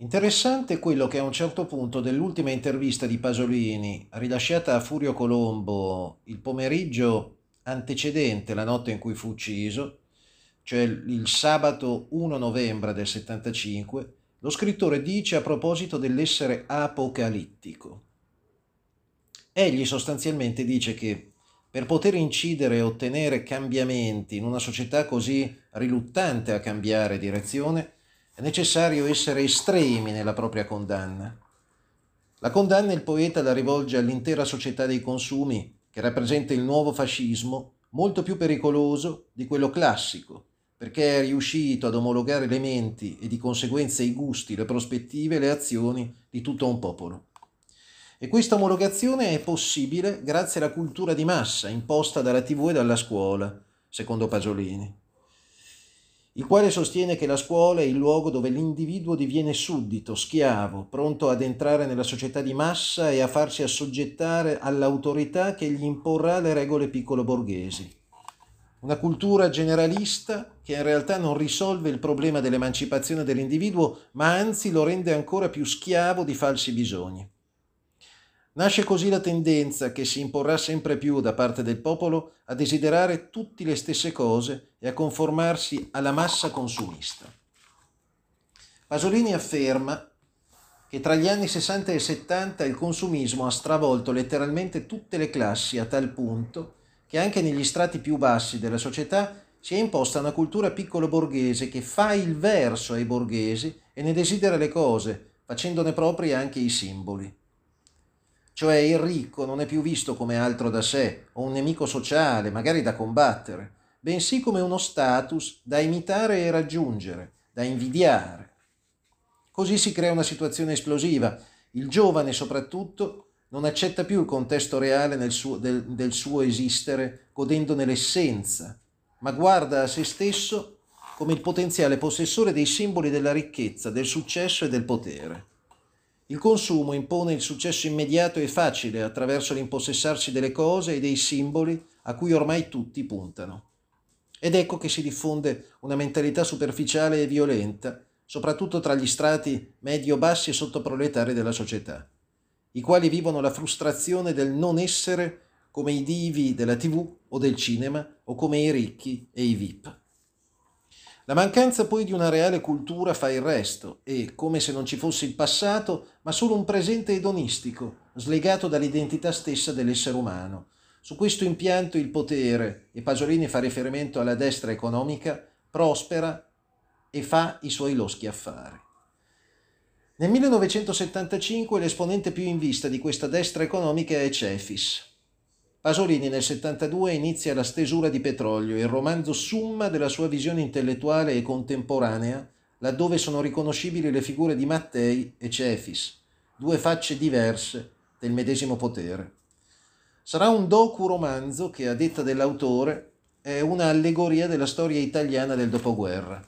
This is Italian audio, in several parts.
Interessante quello che a un certo punto dell'ultima intervista di Pasolini, rilasciata a Furio Colombo il pomeriggio antecedente la notte in cui fu ucciso, cioè il sabato 1 novembre del 75, lo scrittore dice a proposito dell'essere apocalittico. Egli sostanzialmente dice che per poter incidere e ottenere cambiamenti in una società così riluttante a cambiare direzione, è necessario essere estremi nella propria condanna. La condanna il poeta la rivolge all'intera società dei consumi, che rappresenta il nuovo fascismo, molto più pericoloso di quello classico, perché è riuscito ad omologare le menti e di conseguenza i gusti, le prospettive e le azioni di tutto un popolo. E questa omologazione è possibile grazie alla cultura di massa imposta dalla TV e dalla scuola, secondo Pasolini il quale sostiene che la scuola è il luogo dove l'individuo diviene suddito, schiavo, pronto ad entrare nella società di massa e a farsi assoggettare all'autorità che gli imporrà le regole piccolo borghesi. Una cultura generalista che in realtà non risolve il problema dell'emancipazione dell'individuo, ma anzi lo rende ancora più schiavo di falsi bisogni. Nasce così la tendenza che si imporrà sempre più da parte del popolo a desiderare tutte le stesse cose e a conformarsi alla massa consumista. Pasolini afferma che tra gli anni 60 e 70 il consumismo ha stravolto letteralmente tutte le classi a tal punto che anche negli strati più bassi della società si è imposta una cultura piccolo borghese che fa il verso ai borghesi e ne desidera le cose, facendone propri anche i simboli cioè il ricco non è più visto come altro da sé o un nemico sociale, magari da combattere, bensì come uno status da imitare e raggiungere, da invidiare. Così si crea una situazione esplosiva. Il giovane soprattutto non accetta più il contesto reale suo, del, del suo esistere, godendone l'essenza, ma guarda a se stesso come il potenziale possessore dei simboli della ricchezza, del successo e del potere. Il consumo impone il successo immediato e facile attraverso l'impossessarsi delle cose e dei simboli a cui ormai tutti puntano. Ed ecco che si diffonde una mentalità superficiale e violenta, soprattutto tra gli strati medio-bassi e sottoproletari della società, i quali vivono la frustrazione del non essere come i divi della tv o del cinema o come i ricchi e i VIP. La mancanza poi di una reale cultura fa il resto e, come se non ci fosse il passato, ma solo un presente edonistico, slegato dall'identità stessa dell'essere umano. Su questo impianto il potere, e Pasolini fa riferimento alla destra economica, prospera e fa i suoi loschi affari. Nel 1975 l'esponente più in vista di questa destra economica è Cefis, Pasolini nel 72 inizia La stesura di petrolio, il romanzo summa della sua visione intellettuale e contemporanea, laddove sono riconoscibili le figure di Mattei e Cefis, due facce diverse del medesimo potere. Sarà un docu-romanzo che, a detta dell'autore, è una allegoria della storia italiana del dopoguerra.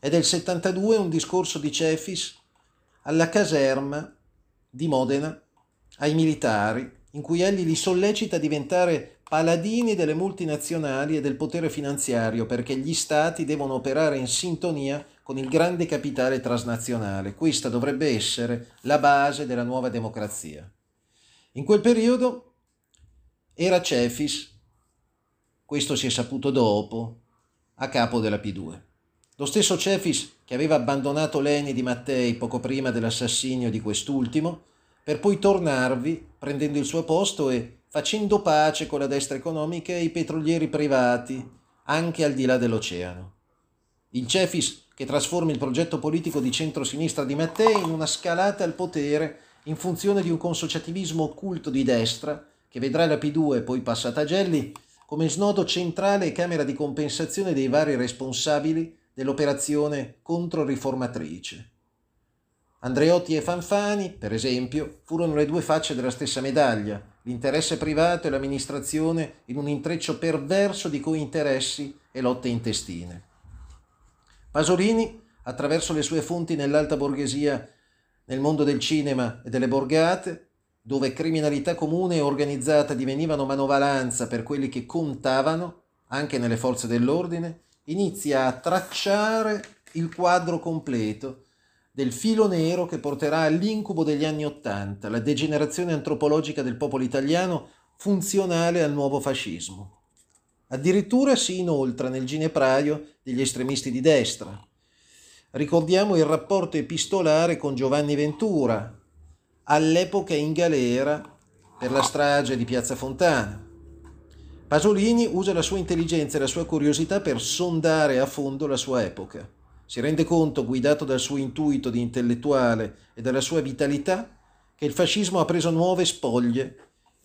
È del 72 un discorso di Cefis alla caserma di Modena, ai militari, in cui egli li sollecita a diventare paladini delle multinazionali e del potere finanziario perché gli stati devono operare in sintonia con il grande capitale transnazionale. Questa dovrebbe essere la base della nuova democrazia. In quel periodo era Cefis, questo si è saputo dopo, a capo della P2. Lo stesso Cefis che aveva abbandonato Leni di Mattei poco prima dell'assassinio di quest'ultimo, per poi tornarvi prendendo il suo posto e facendo pace con la destra economica e i petrolieri privati, anche al di là dell'oceano. Il Cefis che trasforma il progetto politico di centrosinistra di Mattei in una scalata al potere in funzione di un consociativismo occulto di destra che vedrà la P2 poi passata a Gelli come snodo centrale e camera di compensazione dei vari responsabili dell'operazione controriformatrice. Andreotti e Fanfani, per esempio, furono le due facce della stessa medaglia, l'interesse privato e l'amministrazione in un intreccio perverso di cointeressi e lotte intestine. Pasolini, attraverso le sue fonti nell'alta borghesia, nel mondo del cinema e delle borgate, dove criminalità comune e organizzata divenivano manovalanza per quelli che contavano, anche nelle forze dell'ordine, inizia a tracciare il quadro completo del filo nero che porterà all'incubo degli anni Ottanta, la degenerazione antropologica del popolo italiano funzionale al nuovo fascismo. Addirittura si inoltra nel ginepraio degli estremisti di destra. Ricordiamo il rapporto epistolare con Giovanni Ventura, all'epoca in galera per la strage di Piazza Fontana. Pasolini usa la sua intelligenza e la sua curiosità per sondare a fondo la sua epoca. Si rende conto, guidato dal suo intuito di intellettuale e dalla sua vitalità, che il fascismo ha preso nuove spoglie,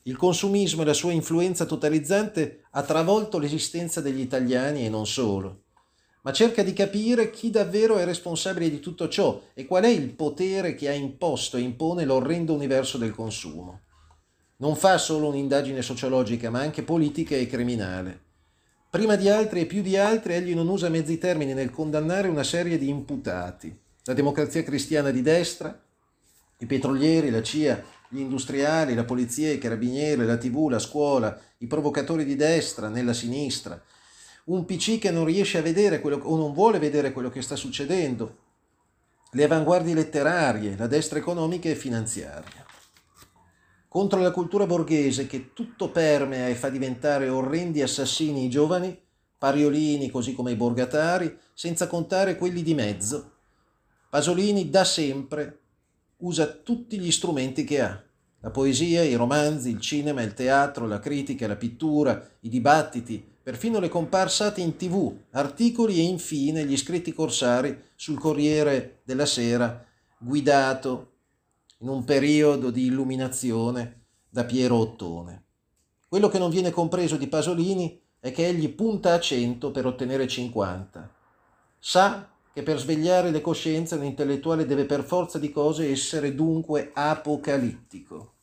il consumismo e la sua influenza totalizzante ha travolto l'esistenza degli italiani e non solo, ma cerca di capire chi davvero è responsabile di tutto ciò e qual è il potere che ha imposto e impone l'orrendo universo del consumo. Non fa solo un'indagine sociologica, ma anche politica e criminale. Prima di altri e più di altri, egli non usa mezzi termini nel condannare una serie di imputati. La democrazia cristiana di destra, i petrolieri, la CIA, gli industriali, la polizia, i carabinieri, la tv, la scuola, i provocatori di destra, nella sinistra, un PC che non riesce a vedere quello, o non vuole vedere quello che sta succedendo, le avanguardie letterarie, la destra economica e finanziaria contro la cultura borghese che tutto permea e fa diventare orrendi assassini i giovani, pariolini così come i borgatari, senza contare quelli di mezzo. Pasolini da sempre usa tutti gli strumenti che ha. La poesia, i romanzi, il cinema, il teatro, la critica, la pittura, i dibattiti, perfino le comparsate in tv, articoli e infine gli scritti corsari sul Corriere della Sera, guidato in un periodo di illuminazione da Piero Ottone. Quello che non viene compreso di Pasolini è che egli punta a 100 per ottenere 50. Sa che per svegliare le coscienze un intellettuale deve per forza di cose essere dunque apocalittico.